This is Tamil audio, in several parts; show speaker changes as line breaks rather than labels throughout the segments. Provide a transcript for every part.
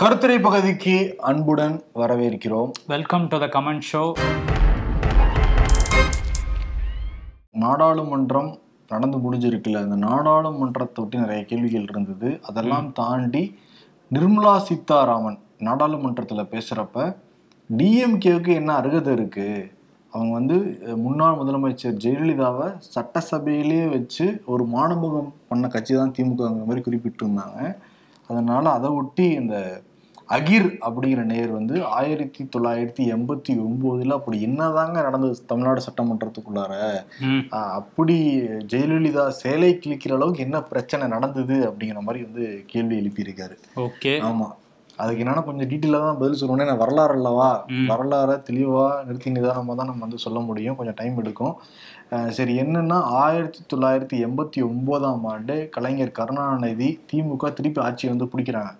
கருத்துரை பகுதிக்கு அன்புடன் வரவேற்கிறோம்.
Welcome to the comment show
நாடாளுமன்றம் நடந்து முடிஞ்சிருக்குல்ல. அந்த நாடாளுமன்றத்தை ஒட்டி நிறைய கேள்விகள் இருந்தது. அதெல்லாம் தாண்டி நிர்மலா சீதாராமன் நாடாளுமன்றத்தில் பேசுகிறப்ப டிஎம்கேவுக்கு என்ன அருகதை இருக்கு? அவங்க வந்து முன்னாள் முதலமைச்சர் ஜெயலலிதாவை சட்டசபையிலேயே வச்சு ஒரு மானமுகம் பண்ண கட்சி தான் திமுகங்கிற மாதிரி குறிப்பிட்டிருந்தாங்க. அதனால அதை ஒட்டி இந்த அகிர் அப்படிங்கிற நேர் வந்து ஆயிரத்தி தொள்ளாயிரத்தி எண்பத்தி ஒம்போதுல அப்படி என்னதாங்க நடந்தது தமிழ்நாடு சட்டமன்றத்துக்குள்ளார? அப்படி ஜெயலலிதா சேலை கிழிக்கிற அளவுக்கு என்ன பிரச்சனை நடந்தது அப்படிங்கிற மாதிரி வந்து கேள்வி எழுப்பியிருக்காரு.
ஓகே.
ஆமா. அதுக்கு என்னன்னா கொஞ்சம் டீட்டெயிலாக தான் பதில் சொல்லணும் ஏன்னா வரலாறு அல்லவா. வரலாறை தெளிவா நிறுத்தி நிதானமாக தான் நம்ம வந்து சொல்ல முடியும். கொஞ்சம் டைம் எடுக்கும். சரி என்னன்னா ஆயிரத்தி தொள்ளாயிரத்தி எண்பத்தி ஒன்பதாம் ஆண்டு கலைஞர் கருணாநிதி திமுக திருப்பி ஆட்சியை வந்து பிடிக்கிறாங்க.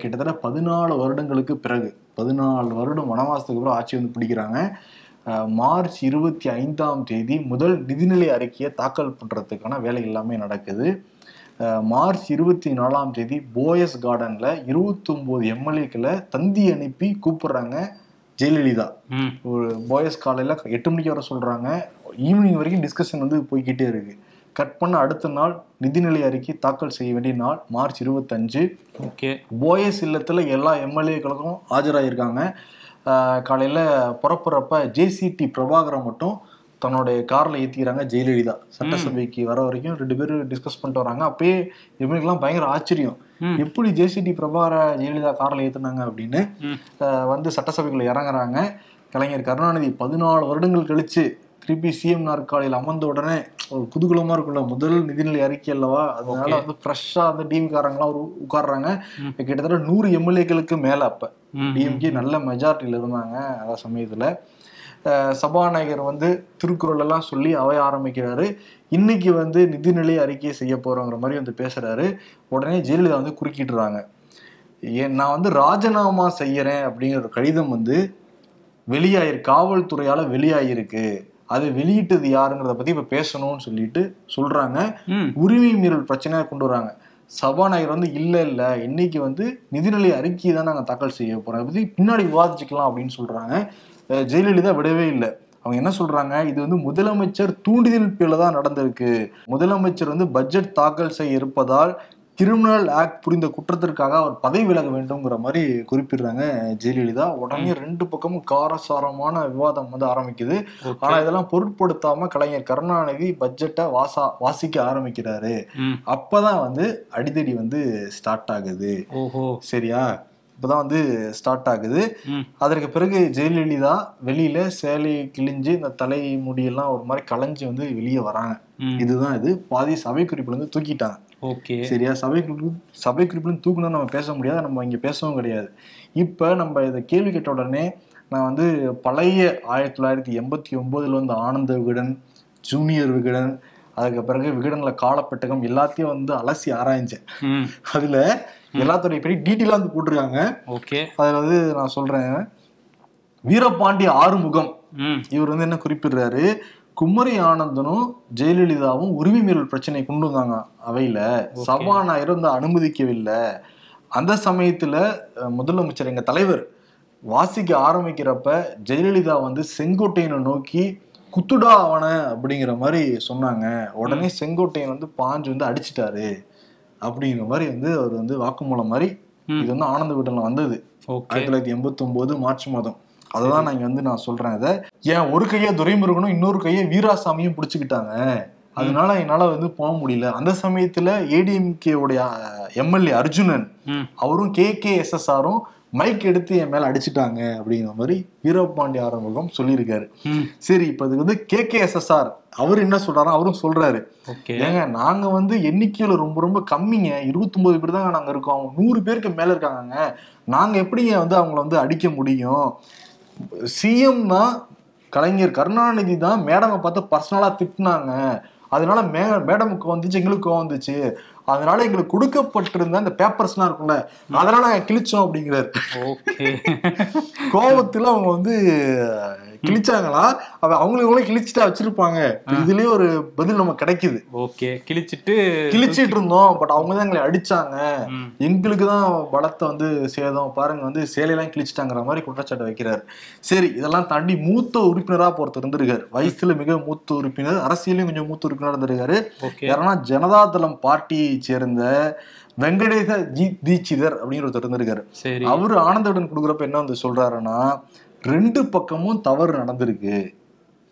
கிட்டத்தட்ட பதினாலு வருடங்களுக்கு பிறகு பதினாலு வருடம் வனவாசத்துக்கு அப்புறம் ஆட்சி வந்து பிடிக்கிறாங்க. மார்ச் இருபத்தி ஐந்தாம் தேதி முதல் நிதிநிலை அறிக்கையை தாக்கல் பண்றதுக்கான வேலை எல்லாமே நடக்குது. மார்ச் இருபத்தி நாலாம் தேதி போயஸ் கார்டன்ல இருபத்தொம்போது எம்எல்ஏக்களை தந்தி அனுப்பி கூப்பிடுறாங்க ஜெயலலிதா. ஒரு பாய்ஸ் காலையில் எட்டு மணிக்கு வர சொல்கிறாங்க ஈவினிங் வரைக்கும் டிஸ்கஷன் வந்து போய்கிட்டே இருக்கு. கட் பண்ண அடுத்த நாள் நிதிநிலை அறிக்கை தாக்கல் செய்ய வேண்டிய நாள் மார்ச் இருபத்தஞ்சு.
ஓகே
போயஸ் இல்லத்தில் எல்லா எம்எல்ஏக்களுக்கும் ஆஜராகிருக்காங்க காலையில் புறப்புறப்ப ஜேசிடி பிரபாகரன் மட்டும் தன்னுடைய காரில் ஏற்றிக்கிறாங்க ஜெயலலிதா. சட்டசபைக்கு வர வரைக்கும் ரெண்டு பேரும் டிஸ்கஸ் பண்ணிட்டு வராங்க. அப்பயே எம்எல்ஏக்கெல்லாம் பயங்கர ஆச்சரியம். எப்படி ஜேசிடி பிரபாகர ஜெயலலிதா காரில் ஏற்றுனாங்க அப்படின்னு வந்து சட்டசபைக்குள்ள இறங்குறாங்க. கலைஞர் கருணாநிதி பதினாலு வருடங்கள் கழிச்சு திருப்பி சிஎம் நாற்காலியில் அமர்ந்த உடனே ஒரு குதூகலமா இருக்குல்ல முதல் நிதிநிலை அறிக்கை அல்லவா? அதனால. வந்து ஃப்ரெஷ்ஷா வந்து டிஎம்காரங்களாம் ஒரு உட்கார்றாங்க.
ம்.
கிட்டத்தட்ட நூறு எம்எல்ஏக்களுக்கு மேல அப்ப. டிஎம்கே நல்ல மெஜாரிட்டியில இருந்தாங்க அந்த சமயத்துல. சபாநாயகர் வந்து திருக்குறள் எல்லாம் சொல்லி அவை ஆரம்பிக்கிறாரு. இன்னைக்கு வந்து நிதிநிலை அறிக்கை செய்ய போறோங்கிற மாதிரி வந்து பேசுறாரு. உடனே ஜெயலலிதா வந்து குறுக்கிட்டுறாங்க ஏன் நான் வந்து ராஜினாமா செய்யறேன் அப்படிங்கிற கடிதம் வந்து வெளியாயிருக்கு காவல்துறையால வெளியாயிருக்கு. அது வெளியிட்டது யாருங்கிறத பத்தி இப்ப பேசணும்னு சொல்லிட்டு சொல்றாங்க. உரிமை மீறல் பிரச்சனையா கொண்டு வராங்க. சபாநாயகர் வந்து இல்ல இல்ல. இன்னைக்கு வந்து நிதிநிலை அறிக்கையை தான் நாங்க தாக்கல் செய்ய போறோம். அதை பத்தி பின்னாடி விவாதிச்சுக்கலாம் அப்படின்னு சொல்றாங்க. அஹ் ஜெயலலிதா விடவே இல்லை. அவங்க என்ன சொல்றாங்க? இது வந்து முதலமைச்சர் தூண்டுதல் பேர்ல தான் நடந்திருக்கு. முதலமைச்சர் வந்து பட்ஜெட் தாக்கல் செய்ய இருப்பதால் கிரிமினல் ஆக்ட் புரிந்த குற்றத்திற்காக அவர் பதவி விலக வேண்டும்ங்கிற மாதிரி குறிப்பிடுறாங்க ஜெயலலிதா. உடனே ரெண்டு பக்கமும் காரசாரமான விவாதம் வந்து ஆரம்பிக்குது. ஆனா இதெல்லாம் பொருட்படுத்தாம கலைஞர் கருணாநிதி பட்ஜெட்டை வாசா வாசிக்க ஆரம்பிக்கிறாரு. அப்பதான் வந்து அடிதடி வந்து ஸ்டார்ட் ஆகுது.
ஓஹோ.
சரியா? இப்பதான் வந்து ஸ்டார்ட் ஆகுது. அதற்கு பிறகு ஜெயலலிதா வெளியில சேலை கிழிஞ்சு இந்த தலை முடியெல்லாம் ஒரு மாதிரி களைஞ்சு வந்து வெளியே வராங்க. இதுதான் இது. பாதி சபை குறிப்புல இருந்து தூக்கிட்டாங்க.
ஓகே.
சரியா? சபை குறிப்பு சபை குறிப்புல தூக்குனா நம்ம பேச முடியாது நம்ம இங்க பேசவும் கிடையாது. இப்ப நம்ம இதை கேள்வி கேட்ட உடனே நான் வந்து பழைய ஆயிரத்தி தொள்ளாயிரத்தி எண்பத்தி ஒன்பதுல வந்து ஆனந்த விகடன் ஜூனியர் விகடன் அதுக்கு பிறகு விகடன்ல காலப்பெட்டகம் எல்லாத்தையும் வந்து அலசி ஆராய்ஞ்சேன். அதுல எல்லாத்துடைய பெரிய டீட்டெயிலா வந்து போட்டிருக்காங்க.
ஓகே.
அதுல வந்து நான் சொல்றேன். வீரபாண்டிய ஆறுமுகம். இவர் வந்து என்ன குறிப்பிடுறாரு? குமரி ஆனந்தனும் ஜெயலலிதாவும் உரிமை மீறல் பிரச்சனை கொண்டு வந்தாங்க அவையில. சபாநாயகர் வந்து அனுமதிக்கவில்லை. அந்த சமயத்துல முதலமைச்சர் எங்க தலைவர் வாசிக்க ஆரம்பிக்கிறப்ப ஜெயலலிதா வந்து செங்கோட்டையனை நோக்கி குத்துடா அவனை அப்படிங்கிற மாதிரி சொன்னாங்க. உடனே செங்கோட்டையன் வந்து பாஞ்சு வந்து அடிச்சிட்டாரு அப்படிங்கிற மாதிரி வந்து அவர் வந்து வாக்குமூலம் மாதிரி. இது வந்து ஆனந்த வீட்டில் வந்தது. ஆயிரத்தி தொள்ளாயிரத்தி எண்பத்தி ஒன்பது மார்ச் மாதம். அததான் நான் இங்க வந்து நான் சொல்றேன். இதை ஏன் ஒரு கையை துரைமுருகனும் இன்னொரு கையை வீராசாமியும் பிடிச்சுக்கிட்டாங்க. அதனால என்னால வந்து போக முடியல. அந்த சமயத்துல ஏடிஎம்கே உடைய எம்எல்ஏ அர்ஜுனன் அவரும் கே கே எஸ்எஸ்ஆரும் மைக் எடுத்து என் மேல அடிச்சிட்டாங்க அப்படிங்கிற மாதிரி வீரபாண்டி ஆரம்பகம் சொல்லியிருக்காரு சரி இப்ப இது வந்து கே கே எஸ்எஸ்ஆர் அவர் என்ன சொல்றாரு அவரும் சொல்றாரு. ஏங்க நாங்க வந்து எண்ணிக்கையில ரொம்ப ரொம்ப கம்மிங்க. இருபத்தொன்பது பேர் தாங்க நாங்க இருக்கோம். அவங்க நூறு பேருக்கு மேல இருக்காங்க நாங்க எப்படிங்க வந்து அவங்கள வந்து அடிக்க முடியும்? சிஎம்னா கலைஞர் கருணாநிதி தான் மேடமை பார்த்து பர்சனலா திட்டினாங்க. அதனால மே மேடமுக்கு வந்துச்சு எங்களுக்கு வந்துச்சு. அதனால எங்களுக்கு கொடுக்கப்பட்டிருந்த அந்த பேப்பர்ஸ்லாம் இருக்கும்ல அதெல்லாம் நாங்க கிழிச்சோம் அப்படிங்கிறாரு.
ஓகே
கோபத்துல அவங்க வந்து கிழிச்சாங்களா? அவ அவங்களுக்கு கிழிச்சிட்டா வச்சிருப்பாங்க. இதுலயே ஒரு பதில் நமக்கு கிடைக்குது.
ஓகே. கிழிச்சிட்டு
கிழிச்சிட்டு இருந்தோம். பட் அவங்க தான் எங்களை அடிச்சாங்க. எங்களுக்கு தான் பலத்தை வந்து சேதம். பாருங்க வந்து சேலையெல்லாம் கிழிச்சிட்டாங்கிற மாதிரி குற்றச்சாட்டு வைக்கிறார். சரி இதெல்லாம் தாண்டி மூத்த உறுப்பினரா ஒருத்தர் இருந்திருக்காரு. வயசுல மிக மூத்த உறுப்பினர் அரசியலையும் கொஞ்சம் மூத்த உறுப்பினரா இருந்திருக்காரு. யாருன்னா ஜனதாதளம் பார்ட்டியை சேர்ந்த வெங்கடேச ஜி தீட்சிதர் அப்படின்னு ஒருத்தர் இருந்திருக்காரு. அவரு ஆனந்தவுடன் கொடுக்குறப்ப என்ன வந்து சொல்றாருன்னா ரெண்டு பக்கமும் தவறு நடந்திருக்கு.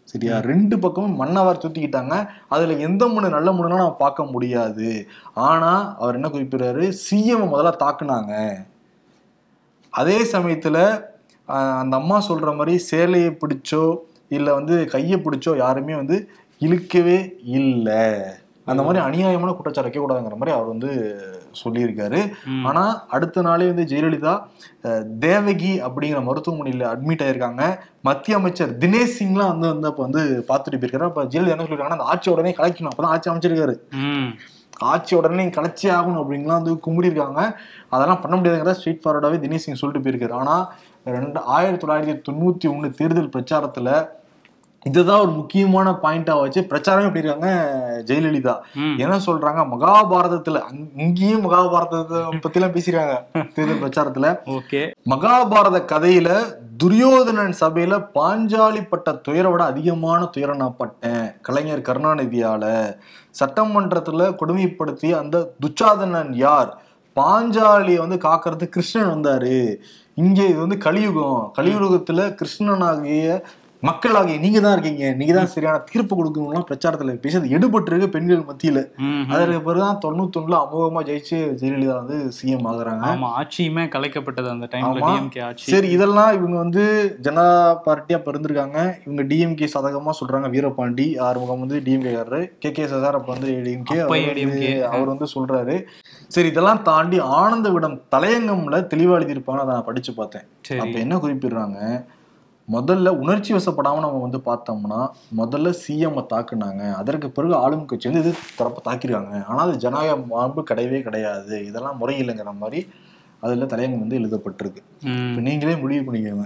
சரியா? ரெண்டு பக்கமும் மன்னவர் சுத்திக்கிட்டாங்க. அதுல எந்த முன்னு நல்ல முன்னா நம்ம பார்க்க முடியாது. ஆனா அவர் என்ன குறிப்பிடுறாரு? சிஎம் முதல்ல தாக்குனாங்க. அதே சமயத்துல அந்த அம்மா சொல்ற மாதிரி சேலையை பிடிச்சோ இல்ல வந்து கையை பிடிச்சோ யாருமே வந்து இழுக்கவே இல்லை. அந்த மாதிரி அநியாயமான குற்றச்சாட்டு வைக்கக்கூடாதுங்கிற மாதிரி அவர் வந்து சொல்லியிருக்காரு. ஆனா அடுத்த நாளே வந்து ஜெயலலிதா தேவகி அப்படிங்கிற மருத்துவமனையில அட்மிட் ஆயிருக்காங்க. மத்திய அமைச்சர் தினேஷ் சிங்லாம் வந்து வந்து அப்ப வந்து பார்த்துட்டு போயிருக்காரு. அப்ப ஜெயலலிதா என்ன சொல்லிருக்காங்கன்னா அந்த ஆட்சி உடனே கலைக்கணும். அப்பதான் ஆட்சி அமைச்சிருக்காரு. ஆட்சி உடனே கலைச்சி ஆகணும் அப்படின்லாம் வந்து கும்பிடி இருக்காங்க அதெல்லாம் பண்ண முடியாதுங்கிறத ஸ்ட்ரீட் ஃபார்வர்டாவே தினேஷ் சிங் சொல்லிட்டு போயிருக்காரு. ஆனா ரெண்டு ஆயிரத்தி தொள்ளாயிரத்தி தொண்ணூத்தி ஒண்ணு தேர்தல் பிரச்சாரத்துல இதுதான் ஒரு முக்கியமான பாயிண்டா வச்சு பிரச்சாரமே பண்ணிருக்காங்க ஜெயலலிதா.
ம்.
என்ன சொல்றாங்க? மகாபாரதத்துல இங்கேயும் மகாபாரதத்தை பத்தி எல்லாம் பேசிருக்காங்க தேர்தல் பிரச்சாரத்துல.
ஓகே.
மகாபாரத கதையில துரியோதனன் சபையில பாஞ்சாலி பட்ட துயரை விட அதிகமான துயரம் நான் பட்டேன். கலைஞர் கருணாநிதியால. சட்டமன்றத்துல கொடுமைப்படுத்தி அந்த துச்சாதனன் யார்? பாஞ்சாலியை வந்து காக்கிறது கிருஷ்ணன் வந்தாரு. இங்க இது வந்து கலியுகம். கலியுகத்துல கிருஷ்ணனாகிய மக்களாகிய நீங்க தான் இருக்கீங்க. நீங்க தான் சரியான தீர்ப்பு கொடுக்கணும்லாம் பிரச்சாரத்துல பேசி அது எடுபட்டு இருக்கு பெண்கள் மத்தியில. அதற்கு பிறகுதான் தொண்ணூத்தொன்னுல அமோகமா ஜெயிச்சு ஜெயலலிதா வந்து சிஎம் ஆகுறாங்க.
ஆமா ஆட்சியுமே கலைக்கப்பட்டது அந்த டைம்ல
சரி இதெல்லாம் இவங்க வந்து ஜனதா பார்ட்டியா பிறந்திருக்காங்க. இவங்க டிஎம்கே சாதகமா சொல்றாங்க வீரபாண்டி. ஆறுமுகம் வந்து டிஎம்கே காரரு. கே. கே. சசார் அப்ப வந்து டிஎம்கே அவர் வந்து சொல்றாரு. சரி இதெல்லாம் தாண்டி ஆனந்த விடம் தலையங்கம்ல தெளிவா எழுதியிருப்பாங்க அதை நான் படிச்சு பார்த்தேன். அப்ப என்ன குறிப்பிடுறாங்க? முதல்ல உணர்ச்சி வசப்படாமல் நம்ம வந்து பார்த்தோம்னா முதல்ல சிஎம்மை தாக்குனாங்க. அதற்கு பிறகு ஆளும் கட்சி வந்து இது தரப்ப தாக்கிருக்காங்க ஆனால் அது ஜனநாயக மாண்பு கிடையவே கிடையாது. இதெல்லாம் முறையில்லைங்கிற மாதிரி அதுல தலையங்கம் வந்து எழுதப்பட்டிருக்கு. இப்ப நீங்களே முடிவு பண்ணிக்கோங்க.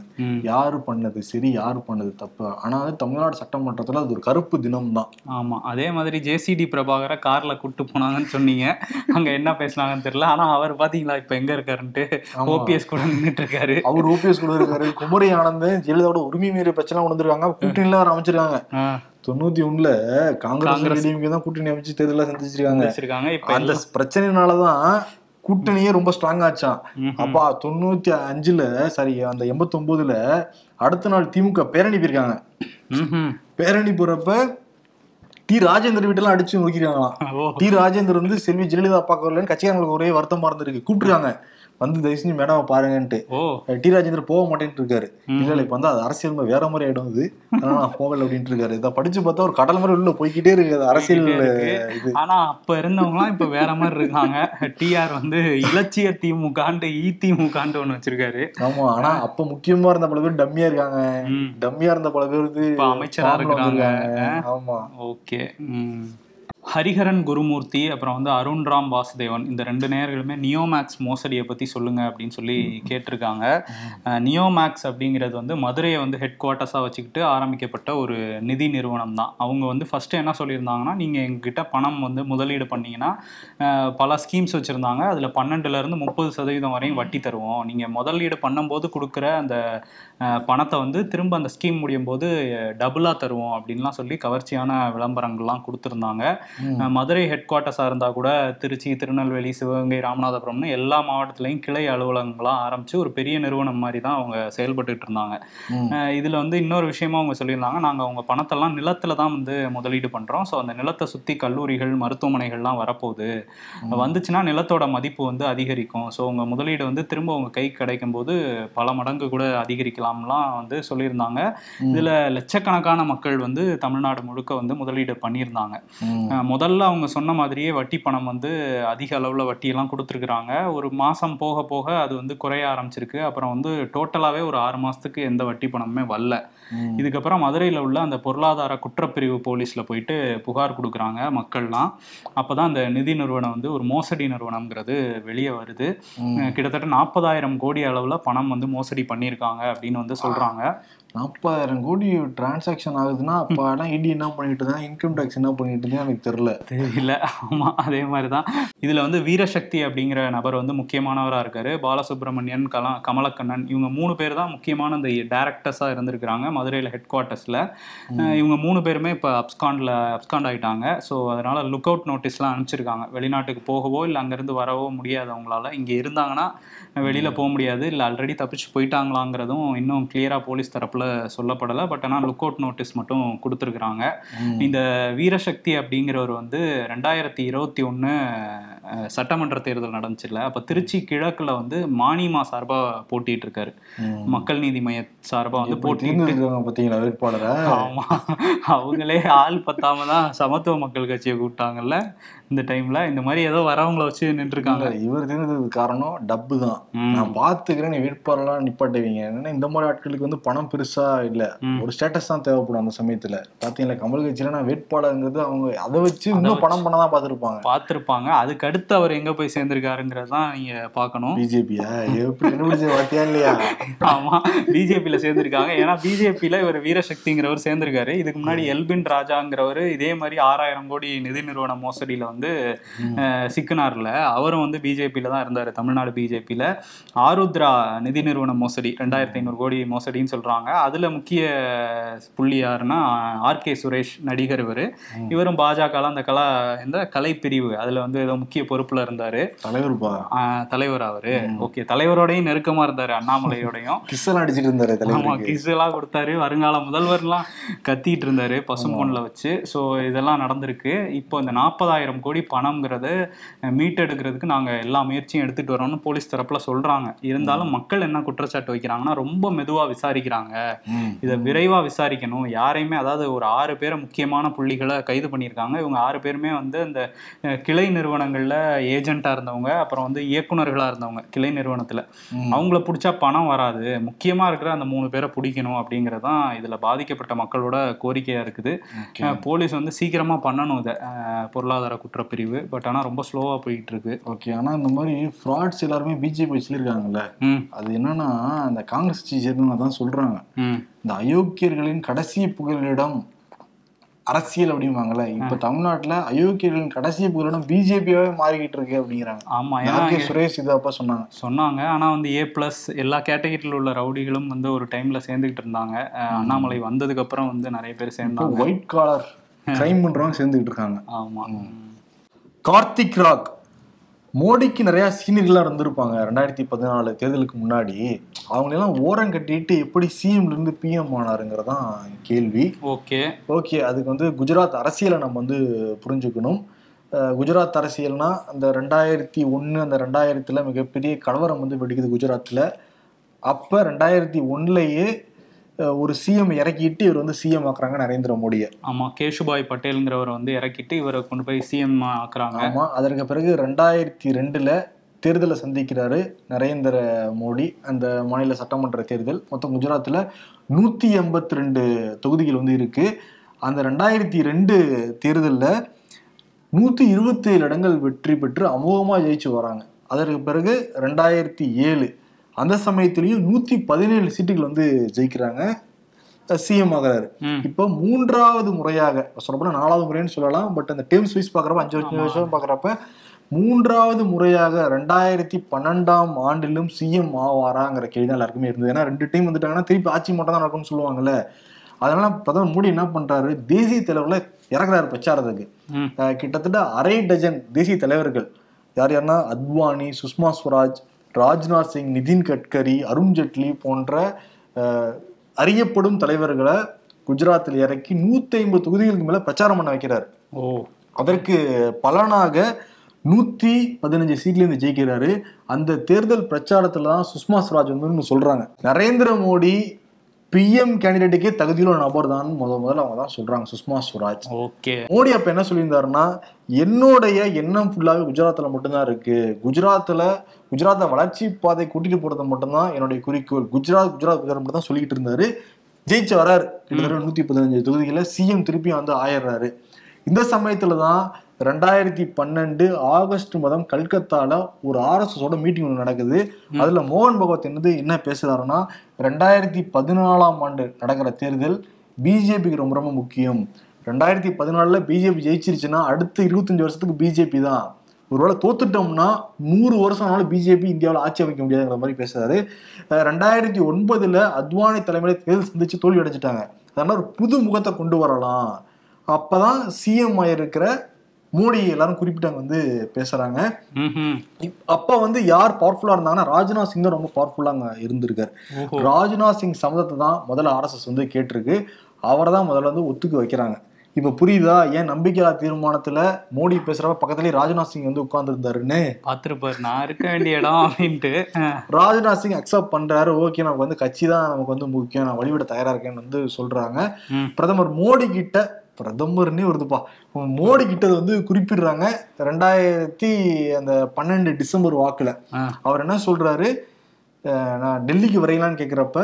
யாரு பண்ணது சரி யாரு பண்ணது தப்பு? ஆனா வந்து தமிழ்நாடு சட்டமன்றத்துல அது ஒரு கருப்பு தினம் தான்
ஆமா அதே மாதிரி ஜேசிடி பிரபாகரை கார்ல கூட்டு போனாங்கன்னு சொன்னீங்க. அங்க என்ன பேசினாங்கன்னு தெரியல. ஆனா அவர் பாத்தீங்களா இப்ப எங்க இருக்காருன்ட்டு. ஓபிஎஸ் கூட நின்னுட்டு இருக்காரு.
அவர் ஓபிஎஸ் கூட இருக்காரு. குமரி ஆனந்தன் ஜெயலலிதாவோட உரிமை மீறி பிரச்சனை உணர்ந்துருக்காங்க கூட்டணியில வேற அமைச்சிருக்காங்க. தொண்ணூத்தி ஒண்ணுல காங்கிரஸ் தான் கூட்டணி அமைச்சு தேர்தல சந்திச்சிருக்காங்க. அந்த பிரச்சனைனாலதான் கூட்டணியே ரொம்ப ஸ்ட்ராங் ஆச்சான். அப்பா தொண்ணூத்தி அஞ்சுல சாரி அந்த எண்பத்தி ஒன்பதுல அடுத்த நாள் திமுக பேரணி போயிருக்காங்க. பேரணி போறப்ப டி ராஜேந்தர் வீட்டெல்லாம் அடிச்சு நோக்கிருக்காங்களாம்
ஓ
டி ராஜேந்தர் வந்து செல்வி ஜெயலலிதா பார்க்க வரலன்னு கட்சிக்காரங்களுக்கு ஒரே வருத்தமா இருந்திருக்கு. கூப்பிட்டுருக்காங்க. வந்து தயவு செஞ்சு மேடம் பாருங்கன்ட்டு. டி ராஜேந்தர் போக மாட்டேன்ட்டு இருக்காரு. இல்ல இல்ல இப்ப வந்து அது அரசியல் வேற மாதிரி ஆயிடும் இது. நான் போகல அப்படின்ட்டு இருக்காரு இதை படிச்சு பார்த்தா ஒரு கடல் மாதிரி உள்ள போய்க்கிட்டே இருக்கு அரசியல் இது.
ஆனா அப்ப இருந்தவங்கலாம் இப்ப வேற மாதிரி இருக்காங்க. டிஆர் வந்து இலட்சிய திமுகன்ட்டு இ திமுகன்ட்டு ஒண்ணு வச்சிருக்காரு.
ஆமா ஆனா அப்ப முக்கியமா இருந்த பல பேர் டம்மியா இருக்காங்க. டம்மியா இருந்த பல பேர் வந்து
அமைச்சரா.
வந்திருக்காங்க. ஆமா.
ஓகே. ஹரிஹரன் குருமூர்த்தி அப்புறம் வந்து அருண் ராம் வாசுதேவன் இந்த ரெண்டு நேயர்களுமே நியோமேக்ஸ் மோசடியை பத்தி சொல்லுங்க அப்படின்னு சொல்லி கேட்டிருக்காங்க. நியோமேக்ஸ் அப்படிங்கிறது வந்து மதுரையை வந்து ஹெட் குவார்ட்டர்ஸாக வச்சுக்கிட்டு ஆரம்பிக்கப்பட்ட ஒரு நிதி நிறுவனம் தான். அவங்க வந்து ஃபர்ஸ்ட் என்ன சொல்லியிருந்தாங்கன்னா நீங்க எங்ககிட்ட பணம் வந்து முதலீடு பண்ணீங்கன்னா பல ஸ்கீம்ஸ் வச்சிருந்தாங்க. அதுல பன்னெண்டுல இருந்து முப்பது சதவீதம் வரையும் வட்டி தருவோம். நீங்க முதலீடு பண்ணும்போது கொடுக்குற அந்த பணத்தை வந்து திரும்ப அந்த ஸ்கீம் முடியும் போது டபுளா தருவோம் அப்படின்லாம் சொல்லி கவர்ச்சியான விளம்பரங்கள்லாம் கொடுத்துருந்தாங்க. மதுரை ஹெட் குவார்ட்டர்ஸாக இருந்தால் கூட திருச்சி திருநெல்வேலி சிவகங்கை ராமநாதபுரம்னு எல்லா மாவட்டத்துலையும் கிளை அலுவலகங்களாக ஆரம்பிச்சு ஒரு பெரிய நிறுவனம் மாதிரி தான் அவங்க செயல்பட்டுட்டு இருந்தாங்க. இதுல வந்து இன்னொரு விஷயமா அவங்க சொல்லியிருந்தாங்க நாங்க அவங்க பணத்தெல்லாம் நிலத்துல தான் வந்து முதலீடு பண்றோம். ஸோ அந்த நிலத்தை சுத்தி கல்லூரிகள் மருத்துவமனைகள்லாம் வரப்போகுது. வந்துச்சுன்னா நிலத்தோட மதிப்பு வந்து அதிகரிக்கும். ஸோ உங்க முதலீடு வந்து திரும்ப உங்க கை கிடைக்கும் போது பல மடங்கு கூட அதிகரிக்கலாம்லாம் வந்து சொல்லியிருந்தாங்க. இதுல லட்சக்கணக்கான மக்கள் வந்து தமிழ்நாடு முழுக்க வந்து முதலீடு பண்ணியிருந்தாங்க. முதல்ல அவங்க சொன்ன மாதிரியே வட்டி பணம் வந்து அதிக அளவுல வட்டியெல்லாம் கொடுத்துருக்குறாங்க. ஒரு மாசம் போக போக அது வந்து குறைய ஆரம்பிச்சிருக்கு. அப்புறம் வந்து டோட்டலாவே ஒரு ஆறு மாசத்துக்கு எந்த வட்டி பணமுமே வரல. இதுக்கப்புறம் மதுரையில் உள்ள அந்த பொருளாதார குற்றப்பிரிவு போலீஸில் போயிட்டு புகார் கொடுக்குறாங்க மக்கள்லாம். அப்போ தான் அந்த நிதி நிறுவனம் வந்து ஒரு மோசடி நிறுவனம்ங்கிறது வெளியே வருது. கிட்டத்தட்ட நாற்பதாயிரம் கோடி அளவில் பணம் வந்து மோசடி பண்ணியிருக்காங்க அப்படின்னு வந்து சொல்கிறாங்க
நாற்பதாயிரம் கோடி டிரான்சாக்ஷன் ஆகுதுன்னா அப்ப எல்லாம் இடி என்ன பண்ணிட்டு இருந்தா இன்கம் டேக்ஸ் என்ன பண்ணிட்டு இருந்தா எனக்கு தெரியல.
தெரியல. ஆமா அதே மாதிரி தான் இதுல வந்து வீரசக்தி அப்படிங்கிற நபர் வந்து முக்கியமானவரா இருக்காரு. பாலசுப்ரமணியன் கலா கமலக்கண்ணன் இவங்க மூணு பேர் தான் முக்கியமான இந்த டேரக்டர்ஸா இருந்திருக்கிறாங்க மதுரையில ஹெட் குவார்ட்டர்ஸ்ல இவங்க மூணு பேருமே இப்போ அப்ஸ்காண்டில் அப்ஸ்காண்ட் ஆயிட்டாங்க. ஸோ அதனால லுக் அவுட் நோட்டீஸ்லாம் அனுப்பிச்சிருக்காங்க. வெளிநாட்டுக்கு போகவோ இல்லை அங்கேருந்து வரவோ முடியாது அவங்களால. இங்கே இருந்தாங்கன்னா வெளியில போக முடியாது. இல்லை ஆல்ரெடி தப்பிச்சு போயிட்டாங்களாங்கிறதும் இன்னும் கிளியரா போலீஸ் தரப்புல சொல்லப்படலை. பட் ஆனால் லுக் அவுட் நோட்டீஸ் மட்டும் கொடுத்துருக்குறாங்க. இந்த வீரசக்தி அப்படிங்கிறவர் வந்து ரெண்டாயிரத்தி இருபத்தி ஒன்று சட்டமன்ற தேர்தல் நடந்துச்சுல்ல. அப்போ திருச்சி கிழக்குல வந்து மானிமா சார்பா போட்டிட்டு இருக்காரு மக்கள் நீதி மைய சார்பா வந்து போட்டி
தேர்ந்தெடுக்கிறவங்க பாத்தீங்களா வேட்பாளரை?
ஆமா. அவங்களே ஆள் பத்தாம தான் சமத்துவ மக்கள் கட்சியை கூப்பிட்டாங்கல்ல. இந்த டைம்ல இந்த மாதிரி ஏதோ வரவங்கள வச்சு நின்றுருக்காங்க.
இவர் தேர்ந்ததுக்கு காரணம் டப்பு தான். நான் பாத்துக்கிறேன் நீ வேட்பாளர்லாம் நிப்பாட்டுவீங்க. ஏன்னா இந்த மாதிரி ஆட்களுக்கு வந்து பணம் பெருசா இல்ல. ஒரு ஸ்டேட்டஸ் தான் தேவைப்படும் அந்த சமயத்துல. பாத்தீங்களா கமல் கட்சியில நான் வேட்பாளருங்கிறது அவங்க அதை வச்சு இன்னும். பணம் பண்ண தான் பாத்துருப்பாங்க.
அதுக்கு அடுத்து அவர் எங்க போய் சேர்ந்திருக்காருங்கிறது தான் நீங்க பார்க்கணும்.
பிஜேபியா எப்படி கண்டுபிடிச்ச வார்த்தையா இல்லையா?
ஆமா பிஜேபியில சேர்ந்திருக்காங்க. ஏன்னா பிஜேபியில இவர் வீரசக்திங்கிறவர் சேர்ந்திருக்காரு. இதுக்கு முன்னாடி எல்பின் ராஜாங்கிறவர் இதே மாதிரி ஆறாயிரம் கோடி நிதி நிறுவன மோசடியில வந்து அஹ், சிக்கினார்ல. அவரும் வந்து பிஜேபியில தான் இருந்தாரு. தமிழ்நாடு பிஜேபியில. ஆருத்ரா நிதி நிறுவன மோசடி ரெண்டாயிரத்தி ஐநூறு கோடி மோசடின்னு சொல்றாங்க. அதுல முக்கிய புள்ளி யாருன்னா ஆர் கே சுரேஷ் நடிகர் இவரு. இவரும் பாஜக அந்த கலா இந்த கலை பிரிவு அதுல வந்து ஏதோ முக்கிய பொறுப்புல இருந்தாரு.
தலைவர்ப்பா?
ஆஹ் தலைவர் அவரு. ஓகே தலைவரோடையும் நெருக்கமா இருந்தாரு அண்ணாமலையோடையும்.
கிஸ் எல்லாம் அடிச்சிட்டு இருந்தாரு
ஆமா
தலைவருக்கு.
கிஸ் எல்லாம் கொடுத்தாரு. வருங்கால முதல்வர்லாம் கத்திட்டு இருந்தாரு பசும்பொன்ல வச்சு. ஸோ இதெல்லாம் நடந்திருக்கு. இப்போ இந்த நாற்பதாயிரம் கோடி பணம்ங்கிறது மீட்டெடுக்கிறதுக்கு நாங்க எல்லா முயற்சியும் எடுத்துட்டு வரோம்னு போலீஸ் தரப்புல சொல்றாங்க. இருந்தாலும் மக்கள் என்ன குற்றச்சாட்டு வைக்கிறாங்கன்னா ரொம்ப மெதுவா விசாரிக்கிறாங்க. இதை விரைவா விசாரிக்கணும். யாரையுமே அதாவது ஒரு ஆறு பேரை முக்கியமான புள்ளிகளை கைது பண்ணியிருக்காங்க. இவங்க ஆறு பேருமே வந்து இந்த கிளை நிறுவனங்கள்ல ஏஜென்ட்டா இருந்தவங்க அப்புறம் வந்து இயக்குனர்களா இருந்தவங்க கிளை நிறுவனத்துல. அவங்கள பிடிச்சா பணம் வராது. முக்கியமா இருக்கிற அந்த மூணு பேரை பிடிக்கணும் அப்படிங்கறதுதான் இதுல பாதிக்கப்பட்ட மக்களோட கோரிக்கையா இருக்குது. போலீஸ் வந்து சீக்கிரமா பண்ணணும் இதை. பொருளாதார குற்றப்பிரிவு பட் ஆனா ரொம்ப ஸ்லோவா போயிட்டு இருக்கு
ஓகே ஆனா இந்த மாதிரி ஃப்ராட்ஸ் எல்லாருமே பிஜேபி சொல்லியிருக்காங்கல்ல
ம்.
அது என்னன்னா அந்த காங்கிரஸ் கட்சி சேர்ந்தவங்க தான் சொல்றாங்க. இந்த அயோக்கியர்களின் கடைசி புகலிடம் அரசியல் அப்படிம்பாங்கல்ல இப்ப தமிழ்நாட்டுல அயோக்கியர்களின் கடைசி புகலிடம் பிஜேபியாவே மாறிக்கிட்டு இருக்கு அப்படிங்கிறாங்க.
ஆமா ஏன்னா
ஆர் கே சுரேஷ் இது அப்ப சொன்னாங்க.
சொன்னாங்க ஆனா வந்து ஏ பிளஸ் எல்லா கேட்டகரியில் உள்ள ரவுடிகளும் வந்து ஒரு டைம்ல சேர்ந்துகிட்டு இருந்தாங்க. அண்ணாமலை வந்ததுக்கு அப்புறம் வந்து நிறைய பேர் சேர்ந்தாங்க.
ஒயிட் காலர் கிரைம் பண்றவங்க சேர்ந்துகிட்டு இருக்காங்க.
ஆமா.
கார்த்திக் ராக். மோடிக்கு நிறைய சீனியர்களா இருந்திருப்பாங்க. ரெண்டாயிரத்தி பதினாலு தேர்தலுக்கு முன்னாடி. அவங்களெல்லாம் ஓரம் கட்டிட்டு எப்படி சிஎம்ல இருந்து பிஎம் ஆனாருங்கிறதான் கேள்வி.
ஓகே.
ஓகே அதுக்கு வந்து குஜராத் அரசியலை நம்ம வந்து புரிஞ்சுக்கணும். குஜராத் அரசியல்னா அந்த ரெண்டாயிரத்தி ஒன்று அந்த ரெண்டாயிரத்துல மிகப்பெரிய கலவரம் வந்து வெடிக்குது குஜராத்தில் அப்போ ரெண்டாயிரத்தி ஒன்றுலேயே ஒரு சிஎம் இறக்கிட்டு இவர் வந்து சிஎம் ஆக்குறாங்க நரேந்திர மோடியை.
ஆமா கேஷுபாய் பட்டேல்ங்கிறவரை வந்து இறக்கிட்டு இவரை கொண்டு போய் சிஎம் ஆக்குறாங்க.
ஆமா அதற்கு பிறகு ரெண்டாயிரத்தி ரெண்டுல தேர்தலை சந்திக்கிறாரு நரேந்திர மோடி. அந்த மாநில சட்டமன்ற தேர்தல் மொத்தம் குஜராத்தில் நூற்றி எண்பத்தி ரெண்டு தொகுதிகள் வந்து இருக்கு. அந்த ரெண்டாயிரத்தி ரெண்டு தேர்தலில் நூற்றி இருபத்தேழு இடங்கள் வெற்றி பெற்று அமோகமாக ஜெயிச்சு வராங்க. அதற்கு பிறகு ரெண்டாயிரத்தி ஏழு அந்த சமயத்திலையும் நூற்றி பதினேழு சீட்டுகள் வந்து ஜெயிக்கிறாங்க. சிஎம் ஆகிறாரு. இப்போ மூன்றாவது முறையாக சொல்லப்போனா நாலாவது முறைன்னு சொல்லலாம் பட் அந்த டேர்ம்ஸ் வைஸ் பார்க்குறப்ப அஞ்சு வருஷம் வருஷம் பார்க்குறப்ப மூன்றாவது முறையாக ரெண்டாயிரத்தி பன்னெண்டாம் ஆண்டிலும் சிஎம் ஆவாராங்கிற கேள்வி தான் எல்லாருக்குமே இருந்தது. ஏன்னா ரெண்டு டைம் வந்துட்டாங்கன்னா திருப்பி ஆட்சி மட்டும் தான் நடக்கும்னு சொல்லுவாங்கல்ல. அதனால பிரதமர் மோடி என்ன பண்றாரு? தேசிய தலைவர்களை இறக்குறாரு பிரச்சாரத்துக்கு. கிட்டத்தட்ட அரை டஜன் தேசிய தலைவர்கள். யார் யாருன்னா அத்வானி சுஷ்மா ஸ்வராஜ் ராஜ்நாத் சிங் நிதின் கட்கரி அருண் ஜெட்லி போன்ற அறியப்படும் தலைவர்களை குஜராத்தில் இறக்கி நூத்தி ஐம்பது தொகுதிகளுக்கு மேல பிரச்சாரம் பண்ண வைக்கிறார்.
ஓ.
அதற்கு பலனாக நூத்தி பதினஞ்சு சீட்ல இருந்து ஜெயிக்கிறாரு. அந்த தேர்தல் பிரச்சாரத்துல தான் சுஷ்மா ஸ்வராஜ் வந்து சொல்றாங்க. நரேந்திர மோடி பிஎம் கேண்டிடேட்டுக்கே தகுதியுள்ள நபர் தான் முத முதல்ல அவங்க தான் சொல்றாங்க சுஷ்மா ஸ்வராஜ்
ஓகே.
மோடி அப்ப என்ன சொல்லியிருந்தாருன்னா என்னுடைய எண்ணம் ஃபுல்லாவே குஜராத்ல மட்டும்தான் இருக்கு. குஜராத்ல குஜராத்தை வளர்ச்சி பாதை கூட்டிட்டு போறது மட்டும்தான் என்னுடைய குறிக்கோள். குஜராத் குஜராத் குஜராத் மட்டும் தான் சொல்லிட்டு இருந்தாரு. ஜெயிச்சு வராரு கிட்டத்தட்ட நூத்தி பதினஞ்சு தொகுதிகளை சிஎம் திருப்பி வந்து ஆயிடுறாரு. இந்த சமயத்துல தான் ரெண்டாயிரத்தி பன்னெண்டு ஆகஸ்ட் மாதம் கல்கத்தால ஒரு ஆர்எஸ்எஸோட மீட்டிங் ஒன்று நடக்குது. அதுல மோகன் பகவத் என்னது என்ன பேசுறாருன்னா ரெண்டாயிரத்தி பதினாலாம் ஆண்டு நடக்கிற தேர்தல் பிஜேபிக்கு ரொம்ப ரொம்ப முக்கியம். ரெண்டாயிரத்தி பதினாலுல பிஜேபி ஜெயிச்சிருச்சுன்னா அடுத்த இருபத்தஞ்சு வருஷத்துக்கு பிஜேபி தான். ஒருவேளை தோத்துட்டோம்னா நூறு வருஷம் ஆனாலும் பிஜேபி இந்தியாவில் ஆட்சி அமைக்க முடியாதுங்கிற மாதிரி பேசுறாரு. ரெண்டாயிரத்தி ஒன்பதுல அத்வானி தலைமையில தேர்தல் சந்திச்சு தோல்வி அடைஞ்சிட்டாங்க. அதனால ஒரு புது முகத்தை கொண்டு வரலாம். அப்பதான் சிஎம் ஆயிருக்கிற மோடி எல்லாரும் குறிப்பிட்டாங்க வந்து பேசுறாங்க. அப்ப வந்து யார் பவர்ஃபுல்லா இருந்தாங்கன்னா ராஜ்நாத் சிங் தான் ரொம்ப பவர்ஃபுல்லா அங்க இருந்திருக்காரு. ராஜ்நாத் சிங் சம்மதத்தை தான் முதல்ல ஆர்எஸ்எஸ் வந்து கேட்டிருக்கு. அவரை தான் முதல்ல வந்து ஒத்துக்க வைக்கிறாங்க. இப்ப புரியுதா? ஏன் நம்பிக்கையா தீர்மானத்துல மோடி பேசுறப்ப பக்கத்துலயே ராஜ்நாத் சிங் வந்து உட்கார்ந்துருந்தாருன்னு?
பாத்துருப்பாரு. நான் இருக்க வேண்டிய இடம் அப்படின்ட்டு.
ராஜ்நாத் சிங் அக்செப்ட் பண்றாரு. ஓகே நமக்கு வந்து கட்சி தான் நமக்கு வந்து முக்கியம். நான் வழிவிட தயாரா இருக்கேன்னு வந்து சொல்றாங்க. பிரதமர் மோடி கிட்ட பிரதமர்னே வருதுப்பா. மோடி கிட்ட அதை வந்து குறிப்பிடுறாங்க. ரெண்டாயிரத்தி அந்த பன்னெண்டு டிசம்பர் வாக்குல. அவர் என்ன சொல்றாரு? நான் டெல்லிக்கு வரையலான்னு கேக்குறப்ப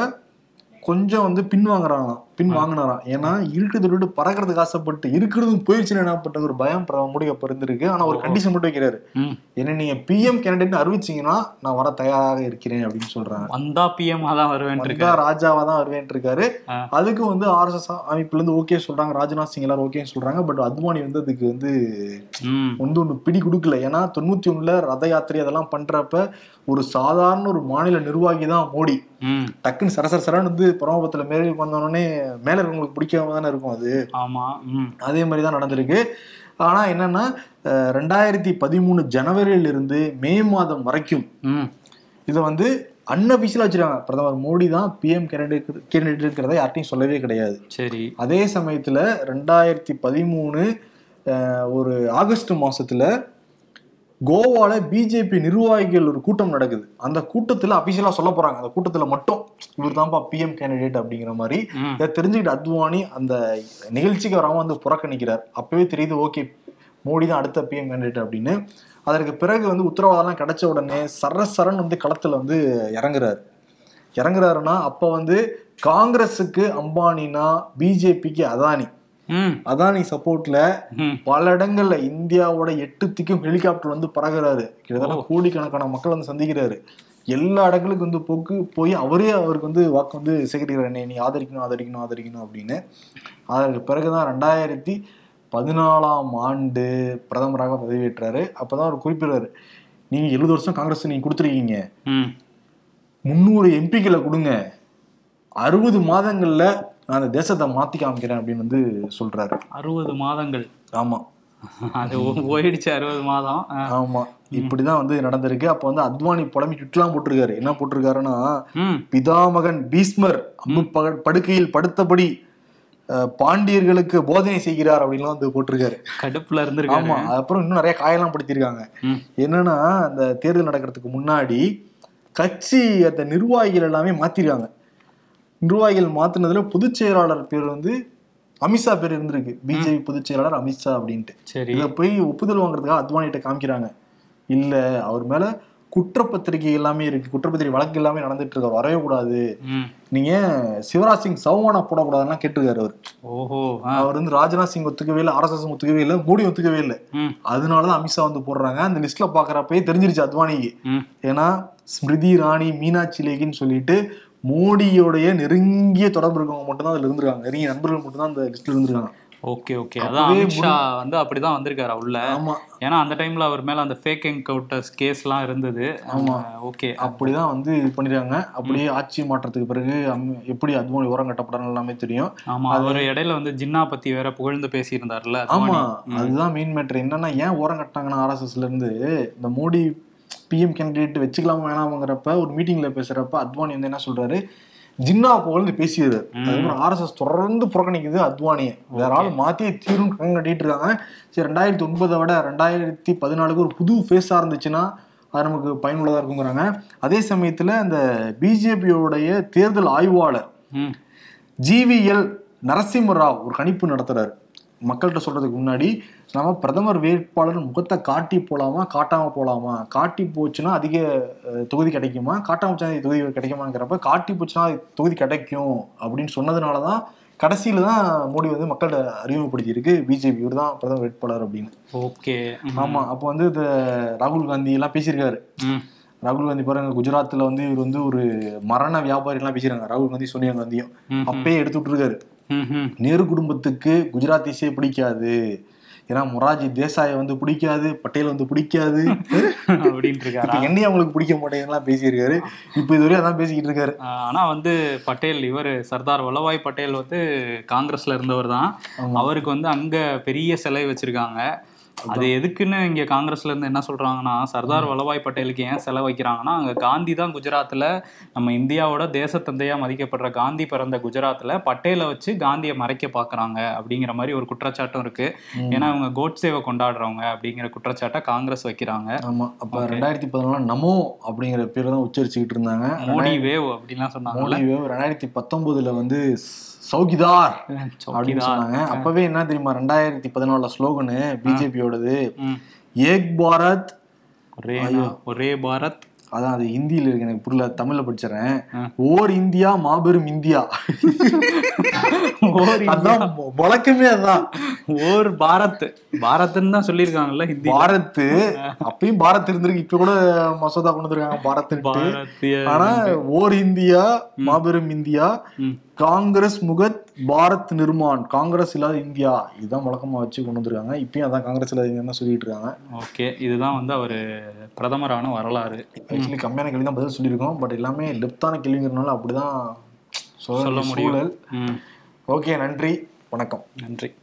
கொஞ்சம் வந்து பின் வாங்குறாங்களாம் பின் வாங்கினாராம். ஏன்னா இருக்கிறத விட்டு பறக்கிறதுக்கு ஆசைப்பட்டு இருக்கிறதும் போயிடுச்சுன்னு என்ன ஒரு பயம் பிரதமர் மோடி அப்ப இருந்திருக்கு. ஆனா ஒரு கண்டிஷன் மட்டும் வைக்கிறாரு. என்ன நீங்க பிஎம் கேண்டிடேட் அறிவிச்சீங்கன்னா நான் வர தயாராக இருக்கிறேன் அப்படின்னு சொல்றாங்க.
வந்தா பிஎம் தான் வருவேன்
வந்தா ராஜாவா தான் வருவேன் இருக்காரு. அதுக்கு வந்து ஆர்எஸ்எஸ் அமைப்புல இருந்து ஓகே சொல்றாங்க. ராஜ்நாத் சிங் எல்லாரும் ஓகே சொல்றாங்க. பட் அத்வானி வந்து அதுக்கு வந்து வந்து ஒன்று பிடி கொடுக்கல. ஏன்னா தொண்ணூத்தி ஒண்ணுல ரத யாத்திரை அதெல்லாம் பண்றப்ப ஒரு சாதாரண ஒரு மாநில நிர்வாகி தான் மோடி. டக்குன்னு சரசர சரன்னு வந்து பரமபத்துல மேலே வந்தோடனே மேல இருக்கவங்களுக்கு பிடிக்காம தானே இருக்கும் அது.
ஆமா ம்.
அதே மாதிரி தான் நடந்திருக்கு. ஆனா என்னன்னா ரெண்டாயிரத்தி பதிமூணு ஜனவரியில இருந்து மே மாதம் வரைக்கும் இதை வந்து அன்அபிஷியலா வச்சிருக்காங்க. பிரதமர் மோடி தான் பிஎம் கேண்டிடேட் கேண்டிடேட் இருக்கிறத யார்ட்டையும் சொல்லவே கிடையாது.
சரி.
அதே சமயத்துல ரெண்டாயிரத்தி பதிமூணு ஒரு ஆகஸ்ட் மாசத்துல கோவால பிஜேபி நிர்வாகிகள் ஒரு கூட்டம் நடக்குது. அந்த கூட்டத்துல அபிஷியலா சொல்ல போறாங்க. அந்த கூட்டத்துல மட்டும் இவர் தான்ப்பா பிஎம் கேண்டிடேட் அப்படிங்கிற மாதிரி இதை தெரிஞ்சுக்கிட்டு அத்வானி அந்த நிகழ்ச்சிக்கு வராம வந்து புறக்கணிக்கிறார். அப்பவே தெரியுது ஓகே மோடி தான் அடுத்த பிஎம் கேண்டிடேட் அப்படின்னு. அதற்கு பிறகு வந்து உத்தரவாதம்லாம் கிடைச்ச உடனே சர சரன் வந்து களத்துல வந்து இறங்குறாரு. இறங்குறாருன்னா அப்ப வந்து காங்கிரஸுக்கு அம்பானினா பிஜேபிக்கு அதானி. அதானி சப்போர்ட்ல பல இடங்கள்ல இந்தியாவோட எட்டு திக்கும் ஹெலிகாப்டர் வந்து பறகுறாரு. கிட்டத்தட்ட. கோடிக்கணக்கான மக்கள் வந்து சந்திக்கிறாரு. எல்லா இடங்களுக்கும் வந்து போக்கு போய் அவரே அவருக்கு வந்து வாக்கு வந்து சேகரிக்கிறார். என்னை நீ ஆதரிக்கணும் ஆதரிக்கணும் ஆதரிக்கணும் அப்படின்னு. அதற்கு பிறகுதான் ரெண்டாயிரத்தி பதினாலாம் ஆண்டு பிரதமராக பதவியேற்றாரு. அப்பதான் அவர் குறிப்பிடுறாரு நீங்க எழுபது வருஷம் காங்கிரஸ் நீங்க கொடுத்துருக்கீங்க.
ம்.
முந்நூறு எம்பிக்களை கொடுங்க. அறுபது மாதங்கள்ல நான் அந்த தேசத்தை மாத்தி காமிக்கிறேன் அப்படின்னு வந்து சொல்றாரு.
அறுபது மாதங்கள்.
ஆமா.
அது போயிடுச்சு அறுபது மாதம்.
ஆமா. இப்படிதான் வந்து நடந்திருக்கு. அப்ப வந்து அத்வானி புலம்பி ட்விட்லாம் போட்டிருக்காரு. என்ன போட்டிருக்காருன்னா பிதாமகன் பீஸ்மர் பக- படுக்கையில் படுத்தபடி பாண்டியர்களுக்கு போதனை செய்கிறார் அப்படின்லாம் வந்து போட்டிருக்காரு.
கடுப்புல இருந்திருக்காரு.
ஆமா. அப்புறம் இன்னும் நிறைய காயெல்லாம் படுத்திருக்காங்க. என்னன்னா அந்த தேர்தல் நடக்கிறதுக்கு முன்னாடி கட்சி அந்த நிர்வாகிகள் எல்லாமே மாத்திருக்காங்க. நிர்வாகிகள் மாத்தினதுல பொதுச் செயலாளர் பேர் வந்து அமித்ஷா பேர் இருந்திருக்கு. பிஜேபி பொதுச் செயலாளர் அமித்ஷா அப்படின்ட்டு.
சரி.
இதை போய் ஒப்புதல் வாங்குறதுக்காக அத்வானிகிட்ட காமிக்கிறாங்க. இல்ல அவர் மேல குற்றப்பத்திரிகை எல்லாமே இருக்கு. குற்றப்பத்திரிகை வழக்கு எல்லாமே நடந்துட்டு இருக்கு வரவே கூடாது. நீங்க சிவராஜ் சிங் சௌவானா போடக்கூடாதுன்னா கேட்டிருக்காரு அவர்.
ஓஹோ
அவர் வந்து ராஜ்நாத் சிங் ஒத்துக்கவே இல்லை ஆர்எஸ்எஸ் ஒத்துக்கவே இல்லை மோடி ஒத்துக்கவே இல்லை. அதனாலதான் அமித்ஷா வந்து போடுறாங்க. அந்த லிஸ்ட்ல பாக்குறப்பயே தெரிஞ்சிருச்சு அத்வானிக்கு. ஏன்னா ஸ்மிருதி இராணி மீனாட்சி லேகின்னு சொல்லிட்டு மோடியோடைய நெருங்கிய தொடர்பு இருக்கவங்க மட்டும்தான் அதுல இருந்திருக்காங்க. நெருங்கிய நண்பர்கள் மட்டும்தான் அந்த லிஸ்ட்ல இருந்திருக்காங்க.
Okay okay. அதான் அமித்ஷா வந்து அப்படிதான் வந்திருக்காரு உள்ள
ஆமா.
ஏன்னா அந்த டைம்ல அவர் மேல அந்த ஃபேக் என்கவுண்டர்ஸ் கேஸ்லாம் இருந்தது.
ஆமா.
ஓகே.
அப்படிதான் வந்து இது பண்ணிருக்காங்க. அப்படியே ஆட்சி மாற்றத்துக்கு பிறகு எப்படி அத்வானி உரம் கட்டப்படணும் எல்லாமே தெரியும்.
ஆமா அவர் இடையில வந்து ஜின்னா பத்தி வேற புகழ்ந்து பேசியிருந்தாருல்ல
ஆமா. அதுதான் மெயின் மேட்ரு என்னன்னா ஏன் ஓரம் கட்டாங்கன்னா ஆர்எஸ்எஸ்ல இருந்து இந்த மோடி பிஎம் கேண்டிடேட் வச்சுக்கலாமா வேணாமாங்கிறப்ப ஒரு மீட்டிங்ல பேசுறப்ப அத்வானி வந்து என்ன சொல்றாரு? ஜின்னா புகழ்ந்து பேசியது. அதுக்கப்புறம் ஆர்எஸ்எஸ் தொடர்ந்து புறக்கணிக்குது அத்வானியை. வேற ஆள் மாத்தியே தீரும் கட்டிட்டு இருக்காங்க. சரி ரெண்டாயிரத்தி ஒன்பதை விட ரெண்டாயிரத்தி பதினாலுக்கு ஒரு புது ஃபேஸா இருந்துச்சுன்னா அது நமக்கு பயனுள்ளதா இருக்குங்கிறாங்க. அதே சமயத்துல அந்த பிஜேபியோடைய தேர்தல் ஆய்வாளர் ஜிவிஎல் நரசிம்ம ராவ் ஒரு கணிப்பு நடத்துறாரு. மக்கள்கிட்ட சொல்றதுக்கு முன்னாடி நம்ம பிரதமர் வேட்பாளர் முகத்தை காட்டி போலாமா காட்டாம போலாமா? காட்டி போச்சுன்னா அதிக தொகுதி கிடைக்குமா? காட்டாம போச்சுன்னா தொகுதி கிடைக்குமாங்கிறப்ப காட்டி போச்சுன்னா தொகுதி கிடைக்கும் அப்படின்னு சொன்னதுனாலதான் கடைசியில தான் மோடி வந்து மக்கள்கிட்ட அறிமுகப்படுத்தி இருக்கு பிஜேபி இவர் தான் பிரதமர் வேட்பாளர் அப்படின்னு.
ஓகே.
ஆமா அப்போ வந்து இந்த ராகுல் காந்தி எல்லாம் பேசியிருக்காரு. ராகுல் காந்தி பாருங்க குஜராத்ல வந்து இவர் வந்து ஒரு மரண வியாபாரி எல்லாம் பேசியிருக்காங்க. ராகுல் காந்தி சோனியா காந்தியும். அப்பயே எடுத்து விட்டுருக்காரு.
ம் ம்
நேரு குடும்பத்துக்கு குஜராத்திஸே பிடிக்காது. ஏன்னா மொராஜி தேசாயை வந்து பிடிக்காது பட்டேல் வந்து பிடிக்காது.
அப்படின்ட்டு இருக்காரா
என்னையும் அவங்களுக்கு பிடிக்க மாட்டேங்குதுலாம் பேசியிருக்காரு. இப்ப இதுவரையும் அதான் பேசிக்கிட்டு இருக்காரு
ஆஹ் ஆனா வந்து பட்டேல் இவர் சர்தார் வல்லபாய் பட்டேல் வந்து காங்கிரஸ்ல இருந்தவர் தான். அவருக்கு வந்து அங்க பெரிய சிலை வச்சிருக்காங்க. அது எதுக்குன்னு இங்க காங்கிரஸ்ல இருந்து என்ன சொல்றாங்கன்னா சர்தார் வல்லபாய் பட்டேலுக்கு ஏன் சிலை வைக்கிறாங்கன்னா அங்க காந்தி தான் குஜராத்ல நம்ம இந்தியாவோட தேசத்தந்தையா மதிக்கப்படுற காந்தி பிறந்த குஜராத்ல பட்டேலை வச்சு காந்தியை மறைக்க பாக்குறாங்க அப்படிங்கிற மாதிரி ஒரு குற்றச்சாட்டும் இருக்கு. ஏன்னா அவங்க கோட்சேவை கொண்டாடுறவங்க அப்படிங்கிற குற்றச்சாட்டை காங்கிரஸ் வைக்கிறாங்க.
ஆமா. அப்ப ரெண்டாயிரத்தி பதினாலு நமோ அப்படிங்கிற பேர் தான் உச்சரிச்சுக்கிட்டு இருந்தாங்க.
மோடி வேவ் அப்படின்லாம் சொன்னாங்கல்ல.
மோடி ரெண்டாயிரத்தி பத்தொன்பதுல வந்து சௌகிதார் அப்படின்னு. சொன்னாங்க. அப்பவே என்ன தெரியுமா ரெண்டாயிரத்தி பதினாலுல ஸ்லோகனு பிஜேபியோடது. ஏக் பாரத்.
ஒரே பாரத்.
அதான் அது ஹிந்தியில இருக்கு எனக்கு புரியல தமிழ்ல படிச்சிடறேன். ஓர் இந்தியா மாபெரும் இந்தியா. அதான் வழக்கமே அதான்.
ஓர் பாரத். பாரத்னு தான் சொல்லியிருக்காங்கல்ல ஹிந்தி
பாரத் அப்பயும் பாரத் இருந்திருக்கு. இப்ப கூட மசோதா கொண்டு வந்திருக்காங்க. பாரத் ஆனா ஓர் இந்தியா மாபெரும் இந்தியா. காங்கிரஸ் முகத் பாரத் நிர்மான். காங்கிரஸ் இல்லாத இந்தியா. இதுதான் வழக்கமா வச்சு கொண்டு வந்திருக்காங்க. இப்பயும் அதான் காங்கிரஸ் இல்லாத இந்தியா சொல்லிட்டு இருக்காங்க.
ஓகே. இதுதான் வந்து அவரு பிரதமரான வரலாறு.
ஆக்சுவலி கம்மியான கேள்வி தான் பதில் சொல்லியிருக்கோம். பட் எல்லாமே லெப்தான கேள்விங்கிறனால அப்படிதான்
சொல்ல
சொல்ல
முடியும்.
சூழல்.
ம்.
ஓகே நன்றி. வணக்கம்.
நன்றி.